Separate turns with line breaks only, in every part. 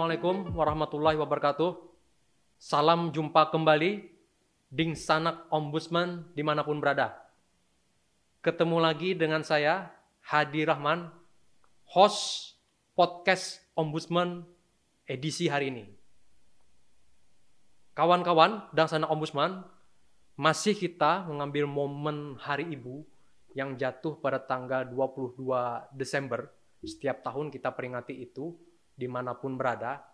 Assalamualaikum warahmatullahi wabarakatuh. Salam jumpa kembali Ding Sanak Ombudsman di mana pun berada. Ketemu lagi dengan saya Hadi Rahman, host podcast Ombudsman edisi hari ini. Kawan-kawan dan Sanak Ombudsman, masih kita mengambil momen Hari Ibu yang jatuh pada tanggal 22 Desember. Setiap tahun kita peringati itu di mana pun berada.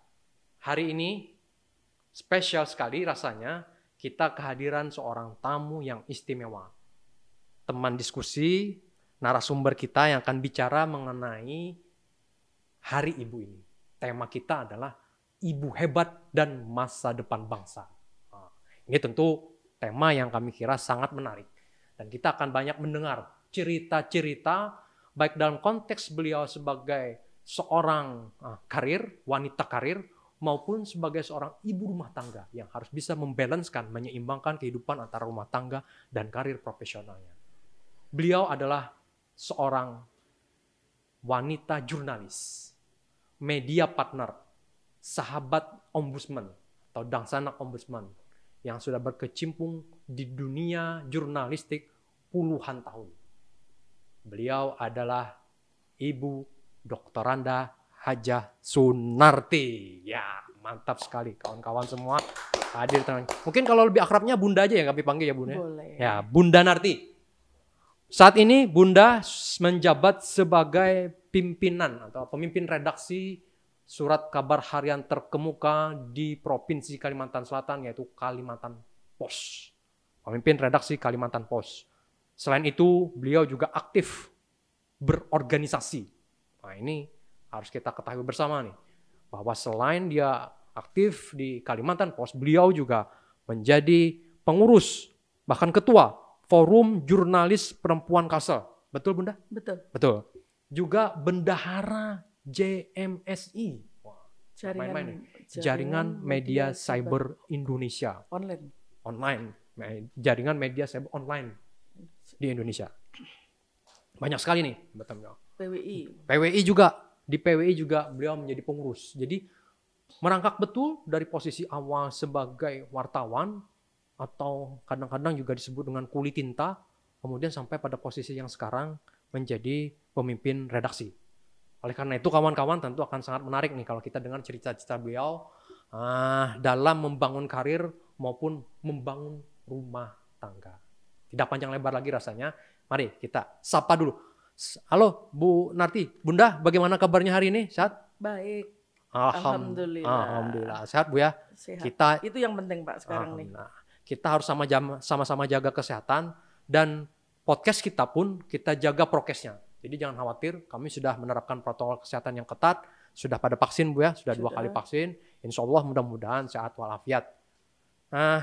Hari ini spesial sekali rasanya kita kehadiran seorang tamu yang istimewa. Teman diskusi, narasumber kita yang akan bicara mengenai Hari Ibu ini. Tema kita adalah Ibu Hebat dan Masa Depan Bangsa. Nah, ini tentu tema yang kami kira sangat menarik. Dan kita akan banyak mendengar cerita-cerita baik dalam konteks beliau sebagai seorang uh, karir, wanita karir, maupun sebagai seorang ibu rumah tangga yang harus bisa membalanskan, menyeimbangkan kehidupan antara rumah tangga dan karir profesionalnya. Beliau adalah seorang wanita jurnalis, media partner, sahabat ombudsman atau dangsana ombudsman yang sudah berkecimpung di dunia jurnalistik puluhan tahun. Beliau adalah Ibu Doktoranda Hajah Sunarti. Ya, mantap sekali kawan-kawan semua hadir. Mungkin kalau lebih akrabnya Bunda aja ya kami panggil ya Bunda. Ya?
Boleh.
Ya, Bunda Narti. Saat ini Bunda menjabat sebagai pimpinan atau pemimpin redaksi surat kabar harian terkemuka di Provinsi Kalimantan Selatan yaitu Kalimantan Pos. Pemimpin redaksi Kalimantan Pos. Selain itu, beliau juga aktif berorganisasi Nah ini harus kita ketahui bersama nih. Bahwa selain dia aktif di Kalimantan Pos, beliau juga menjadi pengurus, bahkan ketua Forum Jurnalis Perempuan Kasel. Betul Bunda?
Betul.
Betul. Juga bendahara JMSI.
Jaringan,
main-main nih. Jaringan Media Cyber Indonesia.
Online.
Online. Jaringan Media Cyber Online di Indonesia. Banyak sekali nih. Betul.
PWI.
PWI juga di PWI juga beliau menjadi pengurus. Jadi merangkak betul dari posisi awal sebagai wartawan atau kadang-kadang juga disebut dengan kulit tinta, kemudian sampai pada posisi yang sekarang menjadi pemimpin redaksi. Oleh karena itu kawan-kawan tentu akan sangat menarik nih kalau kita dengar cerita-cerita beliau uh, dalam membangun karir maupun membangun rumah tangga. Tidak panjang lebar lagi rasanya. Mari kita sapa dulu Halo Bu Narti, Bunda bagaimana kabarnya hari ini? Sehat?
Baik.
Alham Alhamdulillah. Alhamdulillah. Sehat Bu ya?
Sehat.
Kita
itu yang penting Pak sekarang nih.
Kita harus sama sama-sama jaga kesehatan dan podcast kita pun kita jaga prokesnya. Jadi jangan khawatir, kami sudah menerapkan protokol kesehatan yang ketat, sudah pada vaksin Bu ya, sudah, sudah. dua kali vaksin. Insya Allah mudah-mudahan sehat walafiat. Nah,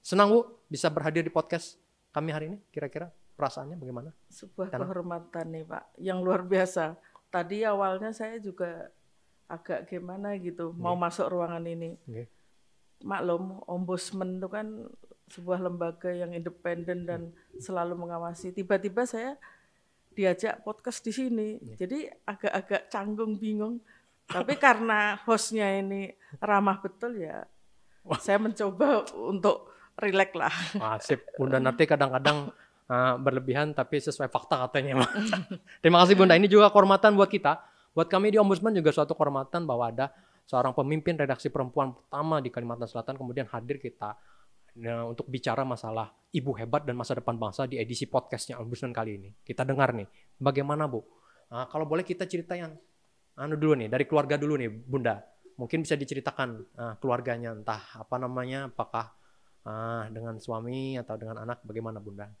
senang Bu bisa berhadir di podcast kami hari ini kira-kira perasaannya bagaimana?
Sebuah Karena... kehormatan nih Pak, yang luar biasa. Tadi awalnya saya juga agak gimana gitu, okay. mau masuk ruangan ini. Okay. Maklum, ombudsman itu kan sebuah lembaga yang independen dan hmm. selalu mengawasi. Tiba-tiba saya diajak podcast di sini, okay. jadi agak-agak canggung, bingung. Tapi karena hostnya ini ramah betul ya, Wah. saya mencoba untuk rileks lah.
Masih, Bunda nanti kadang-kadang uh, berlebihan tapi sesuai fakta katanya. Terima kasih Bunda. Ini juga kehormatan buat kita. Buat kami di Ombudsman juga suatu kehormatan bahwa ada seorang pemimpin redaksi perempuan pertama di Kalimantan Selatan kemudian hadir kita nah, untuk bicara masalah ibu hebat dan masa depan bangsa di edisi podcastnya Ombudsman kali ini. Kita dengar nih, bagaimana Bu? Nah, kalau boleh kita cerita yang anu dulu nih, dari keluarga dulu nih Bunda. Mungkin bisa diceritakan uh, keluarganya, entah apa namanya, apakah uh, dengan suami atau dengan anak, bagaimana Bunda?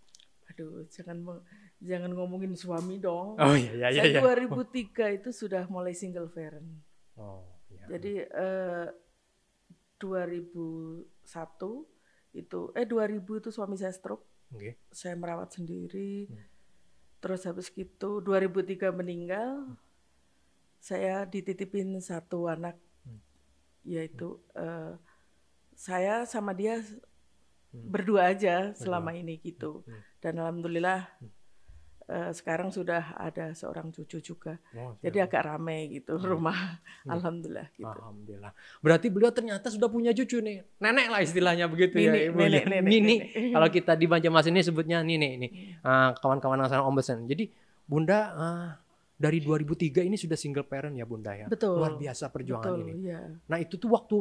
Aduh jangan jangan ngomongin suami dong.
Oh iya iya
iya. Saya 2003 itu sudah mulai single parent.
Oh iya.
Jadi eh, 2001 itu eh 2000 itu suami saya stroke. Okay. Saya merawat sendiri. Hmm. Terus habis gitu 2003 meninggal. Hmm. Saya dititipin satu anak hmm. yaitu hmm. eh, saya sama dia hmm. berdua aja selama ini gitu. Hmm dan alhamdulillah uh, sekarang sudah ada seorang cucu juga.
Oh,
Jadi agak ramai gitu hmm. rumah. Hmm. Alhamdulillah gitu.
Alhamdulillah. Berarti beliau ternyata sudah punya cucu nih. Nenek lah istilahnya begitu ya,
nini,
ya Ibu.
Nenek, nenek,
nini.
Nenek.
Kalau kita di Banjarmasin ini sebutnya nini ini. Uh, kawan-kawan nasional ombudsman. Jadi Bunda uh, dari 2003 ini sudah single parent ya Bunda ya.
Betul.
Luar biasa perjuangan
Betul,
ini.
Iya.
Nah, itu tuh waktu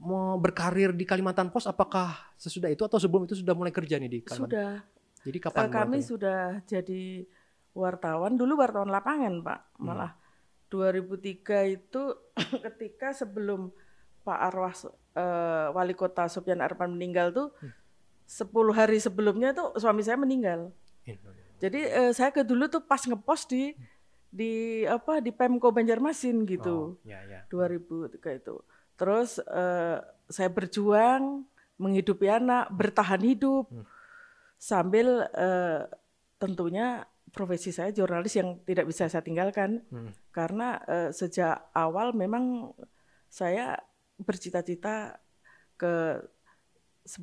mau berkarir di Kalimantan Pos apakah sesudah itu atau sebelum itu sudah mulai kerja nih di Kalimantan?
Sudah.
Jadi kapan?
Uh, kami sudah jadi wartawan dulu wartawan lapangan Pak hmm. malah hmm. 2003 itu ketika sebelum Pak Arwah uh, wali kota Sopyan Arpan meninggal tuh hmm. 10 hari sebelumnya tuh suami saya meninggal. Jadi uh, saya ke dulu tuh pas ngepost di di apa di Pemko Banjarmasin gitu. Oh, ya, ya. 2003 itu. Terus uh, saya berjuang menghidupi anak, bertahan hidup. Hmm. Sambil uh, tentunya profesi saya jurnalis yang tidak bisa saya tinggalkan hmm. karena uh, sejak awal memang saya bercita-cita ke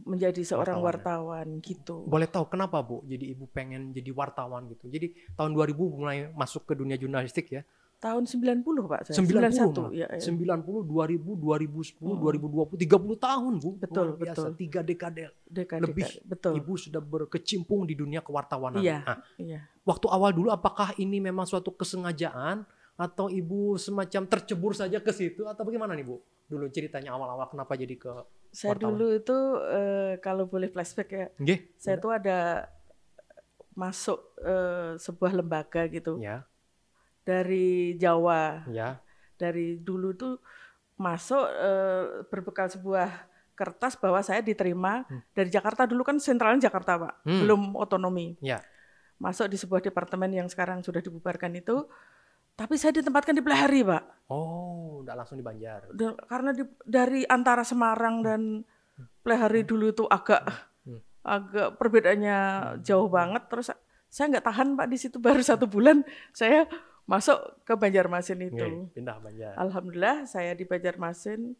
menjadi seorang wartawan, wartawan gitu.
Boleh tahu kenapa Bu? Jadi Ibu pengen jadi wartawan gitu. Jadi tahun 2000 mulai masuk ke dunia jurnalistik ya.
Tahun 90 Pak saya.
90, 91 ya, ya. 90, 2000, 2010, hmm. 2020, 30 tahun Bu.
Betul,
Luar biasa.
betul.
Tiga dekade,
dekade
lebih
betul.
Ibu sudah berkecimpung di dunia kewartawanan.
Iya, nah, iya.
Waktu awal dulu apakah ini memang suatu kesengajaan atau Ibu semacam tercebur saja ke situ atau bagaimana nih Bu? Dulu ceritanya awal-awal kenapa jadi ke
Saya wartawan? dulu itu uh, kalau boleh flashback ya.
Okay.
Saya tuh ada masuk uh, sebuah lembaga gitu.
Ya
dari Jawa.
Ya.
Dari dulu tuh masuk e, berbekal sebuah kertas bahwa saya diterima hmm. dari Jakarta dulu kan sentralnya Jakarta pak, hmm. belum otonomi.
Ya.
Masuk di sebuah departemen yang sekarang sudah dibubarkan itu, tapi saya ditempatkan di Pelahari pak.
Oh, tidak langsung di Banjar.
Dan, karena di, dari antara Semarang dan Pelahari hmm. dulu itu agak hmm. agak perbedaannya hmm. jauh banget. Terus saya nggak tahan pak di situ baru satu bulan saya masuk ke Banjarmasin itu.
Pindah Banjar.
Alhamdulillah saya di Banjarmasin.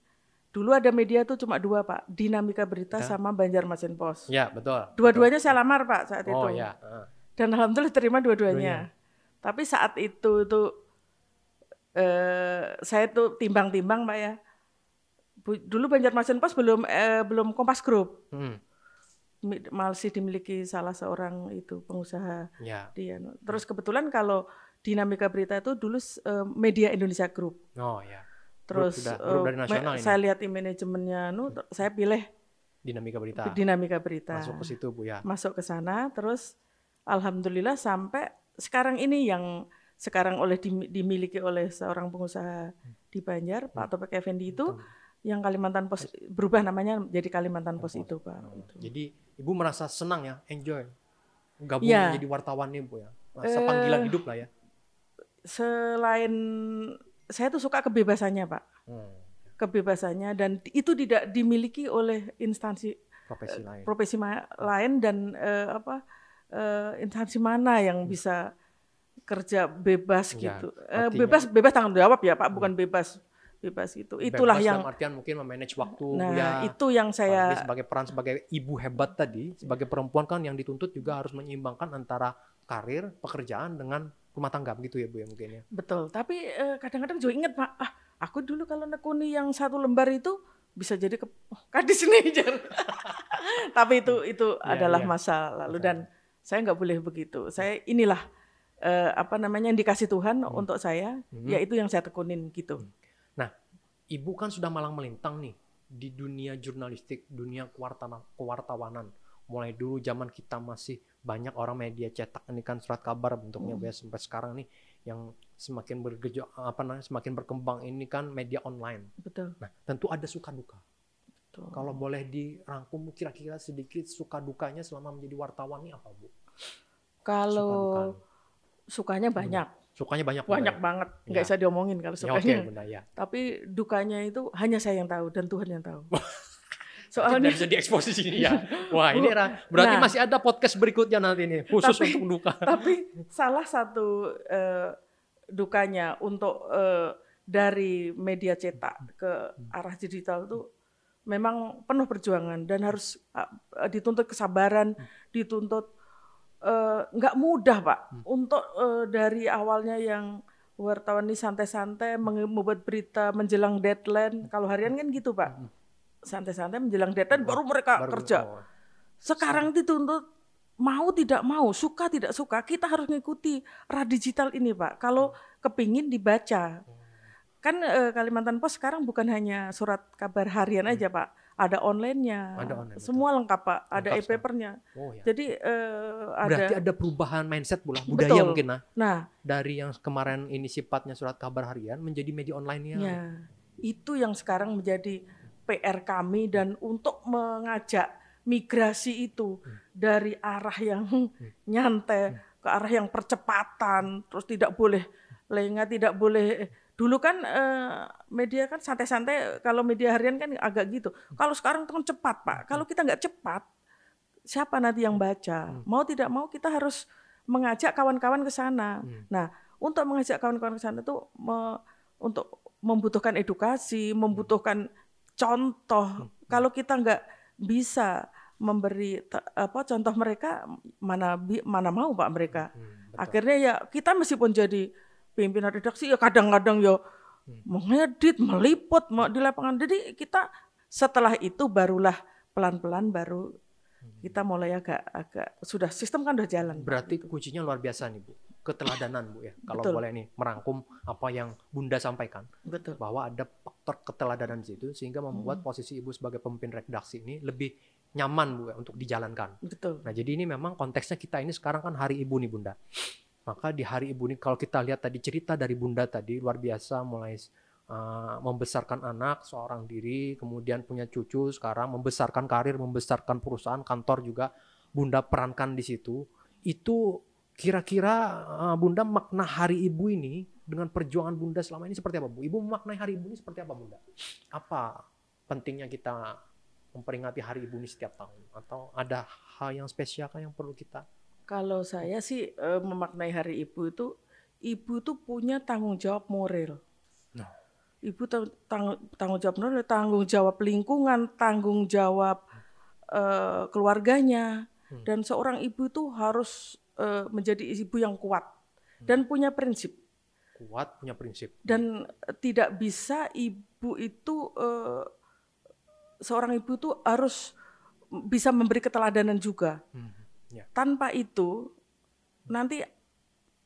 Dulu ada media tuh cuma dua pak, Dinamika Berita ya. sama Banjarmasin Pos.
Ya betul.
Dua-duanya saya lamar pak saat
oh,
itu.
Oh ya. Uh.
Dan alhamdulillah terima dua-duanya. Tapi saat itu tuh eh, saya tuh timbang-timbang pak ya. Dulu Banjarmasin Pos belum eh, belum Kompas Group. Hmm masih dimiliki salah seorang itu pengusaha
ya.
dia. Terus kebetulan kalau Dinamika Berita itu dulu uh, Media Indonesia Group.
Oh ya.
Terus grup, sudah, grup dari nasional uh, ini. saya lihat di manajemennya, nu, saya pilih
Dinamika Berita.
Dinamika Berita.
Masuk ke situ bu ya.
Masuk ke sana, terus alhamdulillah sampai sekarang ini yang sekarang oleh dimiliki oleh seorang pengusaha di Banjar, hmm. Pak Topik Effendi itu. Hmm. Yang Kalimantan Pos berubah namanya jadi Kalimantan Pos itu, Pak. Oh,
jadi Ibu merasa senang ya, enjoy gabung ya. menjadi wartawan nih, Bu ya. Masa uh, panggilan hidup lah ya
selain saya tuh suka kebebasannya pak hmm. kebebasannya dan itu tidak dimiliki oleh instansi
profesi lain
profesi lain dan uh, apa uh, instansi mana yang hmm. bisa kerja bebas ya, gitu uh, bebas bebas tanggung jawab ya pak bukan hmm. bebas bebas itu itulah bebas yang
artian mungkin memanage waktu
nah
ya,
itu yang saya
sebagai peran sebagai ibu hebat tadi sebagai perempuan kan yang dituntut juga harus menyeimbangkan antara karir pekerjaan dengan rumah tangga begitu ya Bu ya mungkin ya.
Betul, tapi eh, kadang-kadang juga ingat Pak, ah aku dulu kalau nekuni yang satu lembar itu bisa jadi ke oh, kadis tapi itu itu yeah, adalah yeah. masa lalu dan saya nggak boleh begitu. Saya inilah eh, apa namanya yang dikasih Tuhan hmm. untuk saya, hmm. yaitu yang saya tekunin gitu. Hmm.
Nah, Ibu kan sudah malang melintang nih di dunia jurnalistik, dunia kewartawanan. Mulai dulu zaman kita masih banyak orang media cetak ini kan surat kabar bentuknya hmm. biasa sampai sekarang nih yang semakin bergejolak apa namanya semakin berkembang ini kan media online.
Betul.
Nah, tentu ada suka duka. Betul. Kalau boleh dirangkum kira-kira sedikit suka dukanya selama menjadi wartawan ini apa, Bu?
Kalau suka sukanya banyak. Hmm.
Sukanya banyak.
Banyak ya? banget. Nggak ya. bisa diomongin kalau sukanya. Ya, okay,
bunda, ya.
Tapi dukanya itu hanya saya yang tahu dan Tuhan yang tahu.
Soalnya bisa diekspos di sini ya. Wah, ini era berarti nah, masih ada podcast berikutnya nanti nih khusus tapi, untuk duka.
Tapi salah satu uh, dukanya untuk uh, dari media cetak ke arah digital itu memang penuh perjuangan dan harus uh, dituntut kesabaran, dituntut nggak uh, mudah pak hmm. untuk uh, dari awalnya yang wartawan ini santai-santai membuat berita menjelang deadline. Kalau harian kan gitu pak, hmm. Santai-santai menjelang deadline baru mereka baru, kerja. Oh. Sekarang dituntut mau tidak mau, suka tidak suka, kita harus mengikuti era digital ini pak. Kalau kepingin dibaca, kan eh, Kalimantan Pos sekarang bukan hanya surat kabar harian aja pak, ada online-nya, ada online, semua betul. lengkap pak, ada e-papernya. Oh, ya. Jadi eh,
ada. Berarti ada perubahan mindset pula, budaya betul. mungkin nah. Nah, dari yang kemarin ini sifatnya surat kabar harian menjadi media online-nya.
Ya, itu yang sekarang menjadi PR kami dan untuk mengajak migrasi itu hmm. dari arah yang hmm. nyantai hmm. ke arah yang percepatan, terus tidak boleh lengah, tidak boleh dulu kan eh, media kan santai-santai kalau media harian kan agak gitu. Kalau sekarang kan cepat pak. Kalau kita nggak cepat, siapa nanti yang baca? Mau tidak mau kita harus mengajak kawan-kawan ke sana. Nah untuk mengajak kawan-kawan ke sana itu me, untuk membutuhkan edukasi, membutuhkan contoh. Kalau kita nggak bisa memberi apa contoh mereka mana mana mau pak mereka hmm, akhirnya ya kita meskipun jadi pimpinan redaksi ya kadang-kadang ya hmm. mengedit meliput mau di lapangan jadi kita setelah itu barulah pelan-pelan baru hmm. kita mulai agak agak sudah sistem kan udah jalan
berarti gitu. kuncinya luar biasa nih bu keteladanan bu ya kalau Betul. boleh nih merangkum apa yang bunda sampaikan Betul. bahwa ada faktor keteladanan di situ sehingga membuat hmm. posisi ibu sebagai pemimpin redaksi ini lebih nyaman bu ya, untuk dijalankan. Betul. Nah jadi ini memang konteksnya kita ini sekarang kan hari ibu nih bunda. Maka di hari ibu ini kalau kita lihat tadi cerita dari bunda tadi luar biasa mulai uh, membesarkan anak seorang diri, kemudian punya cucu, sekarang membesarkan karir, membesarkan perusahaan, kantor juga bunda perankan di situ. Itu kira-kira uh, bunda makna hari ibu ini dengan perjuangan bunda selama ini seperti apa bu? Ibu memaknai hari ibu ini seperti apa bunda? Apa pentingnya kita memperingati Hari Ibu ini setiap tahun? Atau ada hal yang spesial yang perlu kita?
Kalau saya sih e, memaknai Hari Ibu itu, ibu tuh punya tanggung jawab moral. Nah. Ibu tang tanggung jawab moral, tanggung jawab lingkungan, tanggung jawab e, keluarganya, hmm. dan seorang ibu itu harus e, menjadi ibu yang kuat dan hmm. punya prinsip.
Kuat punya prinsip.
Dan tidak bisa ibu itu e, seorang ibu tuh harus bisa memberi keteladanan juga. Hmm. Yeah. Tanpa itu nanti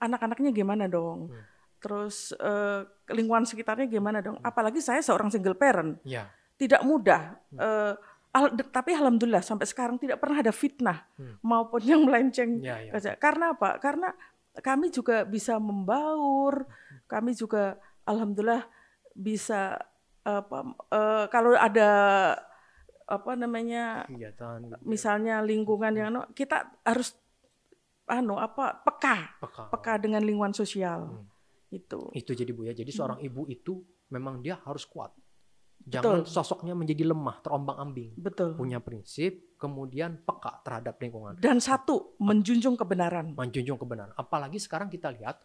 anak-anaknya gimana dong? Hmm. Terus uh, lingkungan sekitarnya gimana dong? Hmm. Apalagi saya seorang single parent, yeah. tidak mudah. Hmm. Uh, al tapi alhamdulillah sampai sekarang tidak pernah ada fitnah hmm. maupun yang melenceng. Yeah, yeah. Karena apa? Karena kami juga bisa membaur, hmm. kami juga alhamdulillah bisa apa uh, kalau ada apa namanya kegiatan gitu ya. misalnya lingkungan yang kita harus anu apa peka peka, peka dengan lingkungan sosial hmm. itu
itu jadi bu ya jadi seorang hmm. ibu itu memang dia harus kuat jangan Betul. sosoknya menjadi lemah terombang ambing. Betul. punya prinsip kemudian peka terhadap lingkungan.
Dan satu menjunjung kebenaran.
Menjunjung kebenaran. Apalagi sekarang kita lihat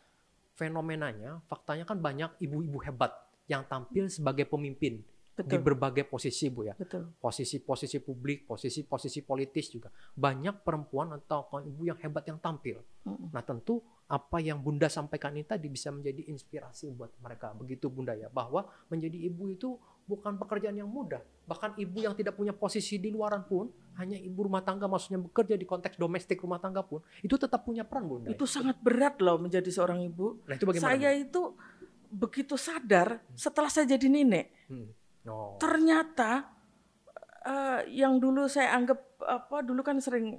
fenomenanya faktanya kan banyak ibu-ibu hebat yang tampil sebagai pemimpin Betul. di berbagai posisi bu ya. Posisi-posisi publik posisi-posisi politis juga. Banyak perempuan atau ibu yang hebat yang tampil. Mm. nah tentu apa yang bunda sampaikan ini tadi bisa menjadi inspirasi buat mereka. Begitu bunda ya bahwa menjadi ibu itu bukan pekerjaan yang mudah bahkan ibu yang tidak punya posisi di luaran pun hanya ibu rumah tangga maksudnya bekerja di konteks domestik rumah tangga pun itu tetap punya peran bunda
itu sangat berat loh menjadi seorang ibu nah, itu bagaimana, saya itu begitu sadar setelah saya jadi nenek hmm Oh. Ternyata uh, yang dulu saya anggap apa dulu kan sering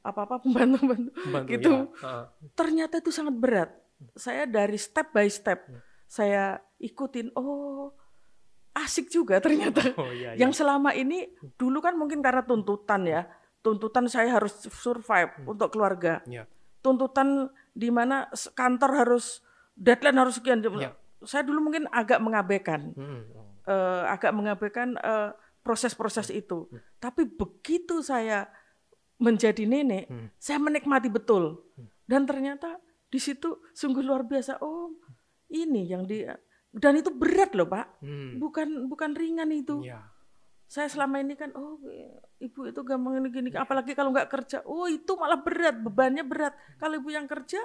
apa-apa pembantu-pembantu gitu. Ya. Uh. Ternyata itu sangat berat. Saya dari step by step hmm. saya ikutin. Oh, asik juga ternyata. Oh, iya, iya. Yang selama ini dulu kan mungkin karena tuntutan ya. Tuntutan saya harus survive hmm. untuk keluarga. Yeah. Tuntutan di mana kantor harus deadline harus sekian. Yeah. Saya dulu mungkin agak mengabaikan. Hmm. Uh, agak mengabaikan uh, proses-proses itu. Hmm. Tapi begitu saya menjadi nenek, hmm. saya menikmati betul. Hmm. Dan ternyata di situ sungguh luar biasa. Oh, ini yang di dan itu berat loh, Pak. Hmm. Bukan bukan ringan itu. Ya. saya selama ini kan oh ibu itu gampang ini gini apalagi kalau nggak kerja oh itu malah berat bebannya berat kalau ibu yang kerja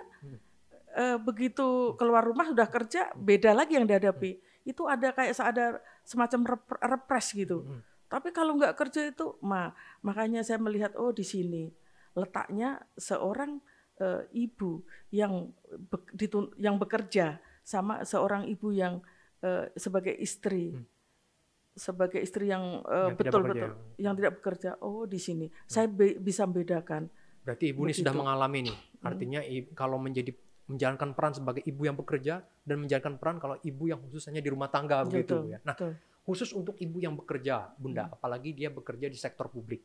eh, begitu keluar rumah sudah kerja beda lagi yang dihadapi itu ada kayak ada semacam rep repres gitu tapi kalau nggak kerja itu ma makanya saya melihat oh di sini letaknya seorang uh, ibu yang be, yang bekerja sama seorang ibu yang uh, sebagai istri hmm sebagai istri yang uh, yang betul betul yang tidak bekerja oh di sini hmm. saya be bisa membedakan
berarti ibu Begitu. ini sudah mengalami nih hmm. artinya hmm. kalau menjadi menjalankan peran sebagai ibu yang bekerja dan menjalankan peran kalau ibu yang khususnya di rumah tangga betul, begitu ya nah betul. khusus untuk ibu yang bekerja bunda hmm. apalagi dia bekerja di sektor publik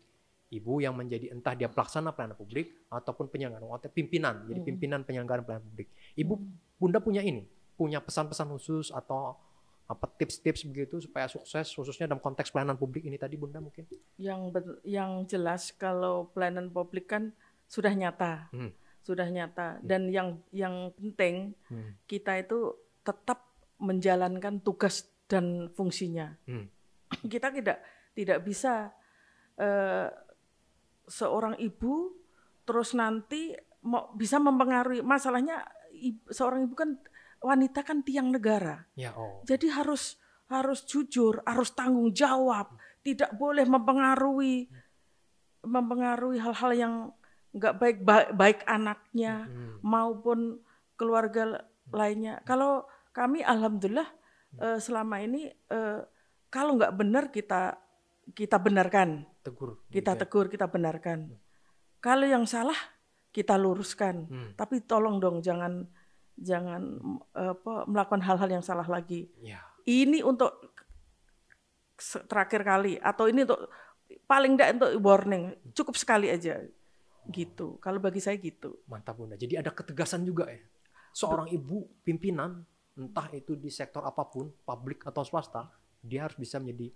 ibu yang menjadi entah dia pelaksana pelayanan publik ataupun penyelenggara atau pimpinan jadi hmm. pimpinan penyelenggaraan pelayanan publik ibu hmm. bunda punya ini punya pesan-pesan khusus atau apa tips-tips begitu supaya sukses khususnya dalam konteks pelayanan publik ini tadi Bunda mungkin?
Yang yang jelas kalau pelayanan publik kan sudah nyata. Hmm. Sudah nyata hmm. dan yang yang penting hmm. kita itu tetap menjalankan tugas dan fungsinya. Hmm. Kita tidak tidak bisa uh, seorang ibu terus nanti mau bisa mempengaruhi masalahnya ibu, seorang ibu kan wanita kan tiang negara. Ya, oh. Jadi harus harus jujur, harus tanggung jawab, tidak boleh mempengaruhi mempengaruhi hal-hal yang nggak baik, baik baik anaknya hmm. maupun keluarga lainnya. Kalau kami alhamdulillah uh, selama ini uh, kalau nggak benar kita kita benarkan. Tegur. Kita gitu tegur, kita benarkan. Kalau yang salah kita luruskan. Hmm. Tapi tolong dong jangan jangan apa melakukan hal-hal yang salah lagi. Ya. Ini untuk terakhir kali atau ini untuk paling tidak untuk warning cukup sekali aja gitu. Kalau bagi saya gitu.
Mantap Bunda. Jadi ada ketegasan juga ya. Seorang ibu pimpinan entah itu di sektor apa pun, publik atau swasta, dia harus bisa menjadi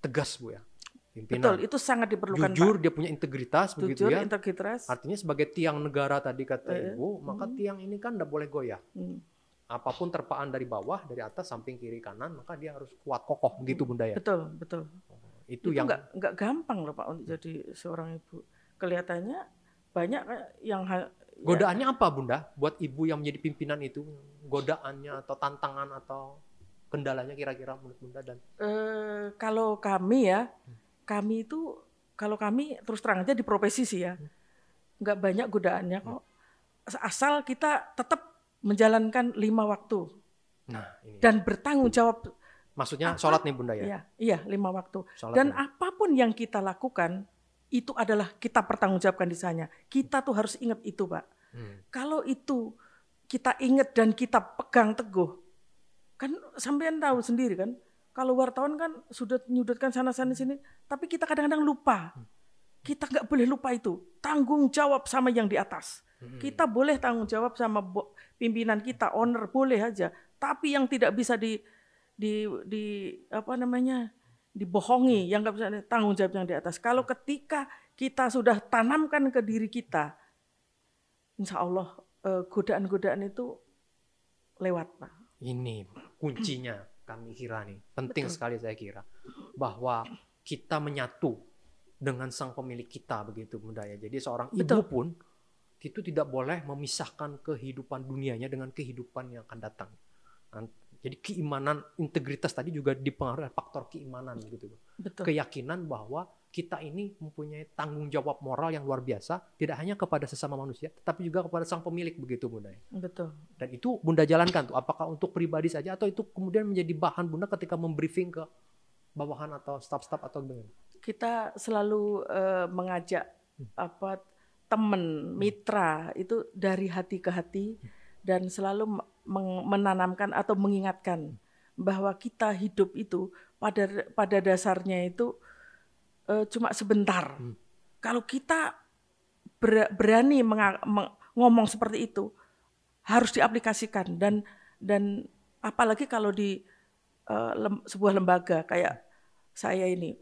tegas Bu ya
pimpinan. Betul, itu sangat diperlukan.
Jujur, Pak. dia punya integritas Jujur, begitu ya. integritas. Artinya sebagai tiang negara tadi kata eh, Ibu, hmm. maka tiang ini kan tidak boleh goyah. Hmm. Apa pun terpaan dari bawah, dari atas, samping, kiri, kanan, maka dia harus kuat kokoh begitu Bunda ya.
Betul, betul. itu, itu yang nggak nggak gampang loh Pak untuk jadi seorang ibu. Kelihatannya banyak yang hal
Godaannya ya. apa Bunda buat ibu yang menjadi pimpinan itu? Godaannya atau tantangan atau kendalanya kira-kira menurut Bunda dan
uh, kalau kami ya hmm kami itu kalau kami terus terang aja di profesi sih ya. Nggak banyak godaannya kok. Asal kita tetap menjalankan lima waktu. Nah ini. dan bertanggung jawab.
Maksudnya apa, sholat nih bunda ya?
Iya, iya lima waktu. Sholat dan ya. apa pun yang kita lakukan itu adalah kita pertanggungjawabkan di sana. Kita tuh harus ingat itu pak. Hmm. kalau itu kita ingat dan kita pegang teguh kan sampean tahu sendiri kan kalau wartawan kan sudah menyudutkan sana sana sini, tapi kita kadang-kadang lupa. Kita nggak boleh lupa itu. Tanggung jawab sama yang di atas. Kita boleh tanggung jawab sama pimpinan kita, owner boleh aja. Tapi yang tidak bisa di di di apa namanya dibohongi, yang nggak bisa tanggung jawab yang di atas. Kalau ketika kita sudah tanamkan ke diri kita, insya Allah eh, godaan-godaan itu lewat, Pak.
Ini kuncinya kami kira nih penting Betul. sekali saya kira bahwa kita menyatu dengan sang pemilik kita begitu bunda ya jadi seorang Betul. ibu pun itu tidak boleh memisahkan kehidupan dunianya dengan kehidupan yang akan datang jadi keimanan integritas tadi juga dipengaruhi faktor keimanan gitu Betul. keyakinan bahwa kita ini mempunyai tanggung jawab moral yang luar biasa, tidak hanya kepada sesama manusia, tetapi juga kepada sang pemilik begitu Bunda.
Betul.
Dan itu Bunda jalankan tuh, apakah untuk pribadi saja atau itu kemudian menjadi bahan Bunda ketika membriefing ke bawahan atau staf-staf atau dengan?
Kita selalu uh, mengajak hmm. apa teman, mitra itu dari hati ke hati dan selalu menanamkan atau mengingatkan bahwa kita hidup itu pada pada dasarnya itu uh, cuma sebentar. Hmm. Kalau kita ber, berani ngomong seperti itu, harus diaplikasikan dan dan apalagi kalau di uh, lem, sebuah lembaga kayak saya ini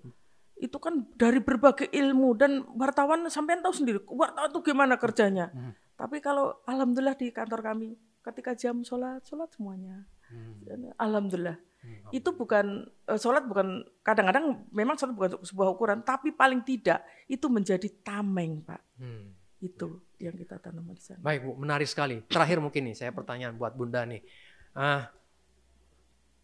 itu kan dari berbagai ilmu dan wartawan sampai tahu sendiri wartawan itu gimana kerjanya. Hmm. Tapi kalau alhamdulillah di kantor kami ketika jam sholat sholat semuanya, hmm. alhamdulillah Hmm. Itu bukan uh, sholat bukan kadang-kadang memang sholat bukan sebuah ukuran, tapi paling tidak itu menjadi tameng, Pak. Hmm. Itu ya. yang kita tanam di sana.
Baik, Bu, menarik sekali. Terakhir mungkin nih saya pertanyaan buat Bunda nih. Uh,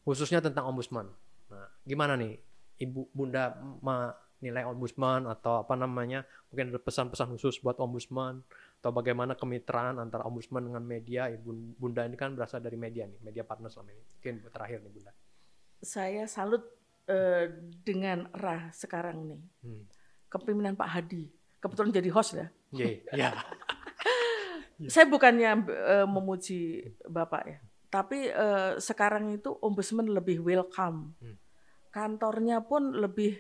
khususnya tentang ombudsman. Nah, gimana nih Ibu Bunda menilai ombudsman atau apa namanya? Mungkin ada pesan-pesan khusus buat ombudsman atau bagaimana kemitraan antara ombudsman dengan media Ibu Bunda ini kan berasal dari media nih, media partner selama ini. Mungkin terakhir nih Bunda.
Saya salut uh, dengan RA sekarang nih. Hmm. Kepemimpinan Pak Hadi. Kebetulan jadi host ya.
Iya. Yeah,
yeah. Saya bukannya uh, memuji Bapak ya tapi uh, sekarang itu ombudsman lebih welcome. Hmm. Kantornya pun lebih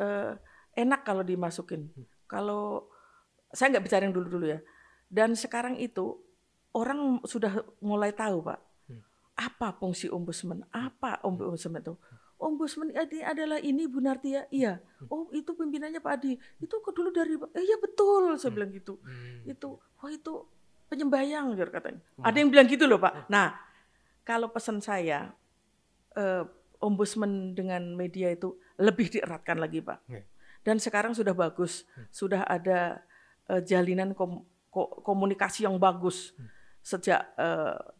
uh, enak kalau dimasukin. Hmm. Kalau saya nggak bicara yang dulu-dulu ya. Dan sekarang itu orang sudah mulai tahu pak. Apa fungsi ombudsman, apa ombudsman itu. Ombudsman ini adalah ini Bu Nartia, iya. Hmm. Oh itu pimpinannya Pak Adi, itu kok dulu dari, eh, iya betul, saya hmm. bilang gitu. Hmm. Itu, oh itu penyembayang katanya. Hmm. Ada yang bilang gitu loh Pak. Hmm. Nah kalau pesan saya eh, ombudsman dengan media itu lebih dieratkan lagi Pak. Yeah. Dan sekarang sudah bagus, hmm. sudah ada eh, jalinan kom komunikasi yang bagus hmm. Sejak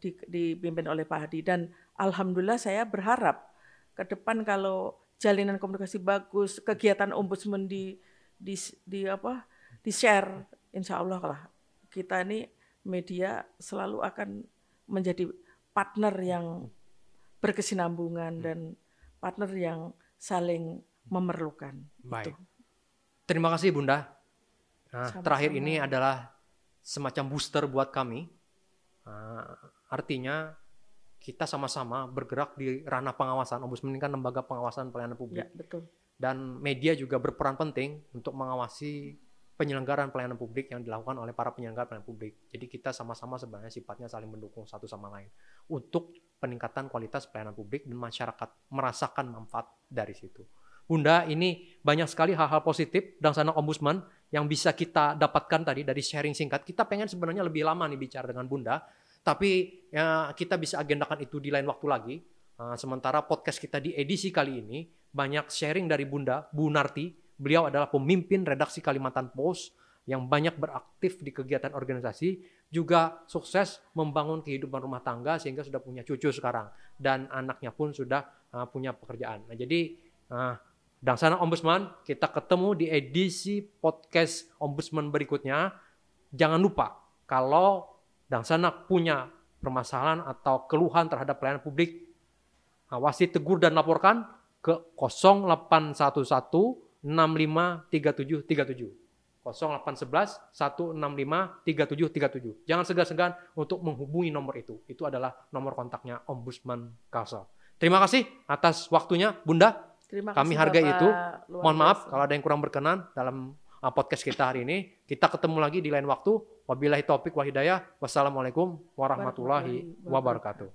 di, dipimpin oleh Pak Hadi. Dan alhamdulillah saya berharap ke depan kalau jalinan komunikasi bagus, kegiatan ombudsman di di, di apa di share, insya Allah lah kita ini media selalu akan menjadi partner yang berkesinambungan hmm. dan partner yang saling memerlukan.
Baik. Itu. Terima kasih Bunda. Nah, terakhir ini adalah semacam booster buat kami. Uh, artinya kita sama-sama bergerak di ranah pengawasan. Ombudsman ini kan lembaga pengawasan pelayanan publik. Ya,
betul.
Dan media juga berperan penting untuk mengawasi penyelenggaraan pelayanan publik yang dilakukan oleh para penyelenggara pelayanan publik. Jadi kita sama-sama sebenarnya sifatnya saling mendukung satu sama lain untuk peningkatan kualitas pelayanan publik dan masyarakat merasakan manfaat dari situ. Bunda, ini banyak sekali hal-hal positif dan sana ombudsman yang bisa kita dapatkan tadi dari sharing singkat. Kita pengen sebenarnya lebih lama nih bicara dengan Bunda, tapi ya, kita bisa agendakan itu di lain waktu lagi. Uh, sementara podcast kita di edisi kali ini banyak sharing dari Bunda, Bu Narti, Beliau adalah pemimpin redaksi Kalimantan Post yang banyak beraktif di kegiatan organisasi, juga sukses membangun kehidupan rumah tangga sehingga sudah punya cucu sekarang dan anaknya pun sudah uh, punya pekerjaan. Nah, jadi uh, Dangsana Ombudsman, kita ketemu di edisi podcast Ombudsman berikutnya. Jangan lupa kalau Dangsana punya permasalahan atau keluhan terhadap pelayanan publik, awasi, tegur dan laporkan ke 0811 653737. 0811 165 3737. Jangan segan-segan untuk menghubungi nomor itu. Itu adalah nomor kontaknya Ombudsman Kalsel. Terima kasih atas waktunya, Bunda.
Terima
kasih Kami hargai Bapak itu. Mohon maaf kalau ada yang kurang berkenan dalam ah, podcast kita hari ini. Kita ketemu lagi di lain waktu. Wabillahi topik wahidayah. Wassalamualaikum warahmatullahi wabarakatuh.